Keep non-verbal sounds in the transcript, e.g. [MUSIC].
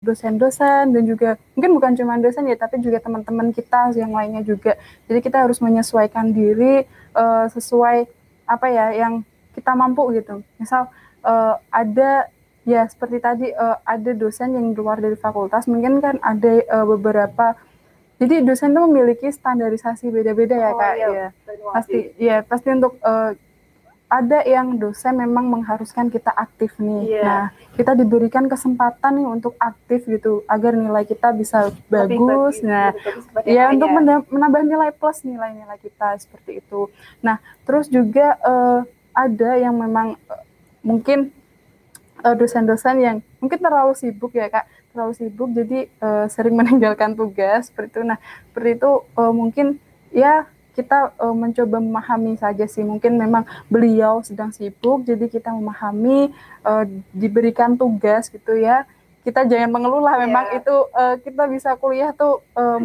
dosen-dosen dan juga mungkin bukan cuma dosen ya, tapi juga teman-teman kita yang lainnya juga. Jadi kita harus menyesuaikan diri uh, sesuai apa ya yang kita mampu gitu. Misal uh, ada ya seperti tadi uh, ada dosen yang keluar dari fakultas, mungkin kan ada uh, beberapa jadi dosen itu memiliki standarisasi beda-beda ya oh, kak. Iya, ya pasti ya pasti untuk uh, ada yang dosen memang mengharuskan kita aktif nih. Yeah. Nah, kita diberikan kesempatan nih untuk aktif gitu agar nilai kita bisa bagus. Lebih nah, ya untuk menambah nilai plus nilai-nilai kita seperti itu. Nah, terus juga uh, ada yang memang uh, mungkin dosen-dosen uh, yang mungkin terlalu sibuk ya kak, terlalu sibuk jadi uh, sering [LAUGHS] meninggalkan tugas seperti itu. Nah, seperti itu uh, mungkin ya kita uh, mencoba memahami saja sih mungkin memang beliau sedang sibuk jadi kita memahami uh, diberikan tugas gitu ya kita jangan mengeluh lah memang yeah. itu uh, kita bisa kuliah tuh uh,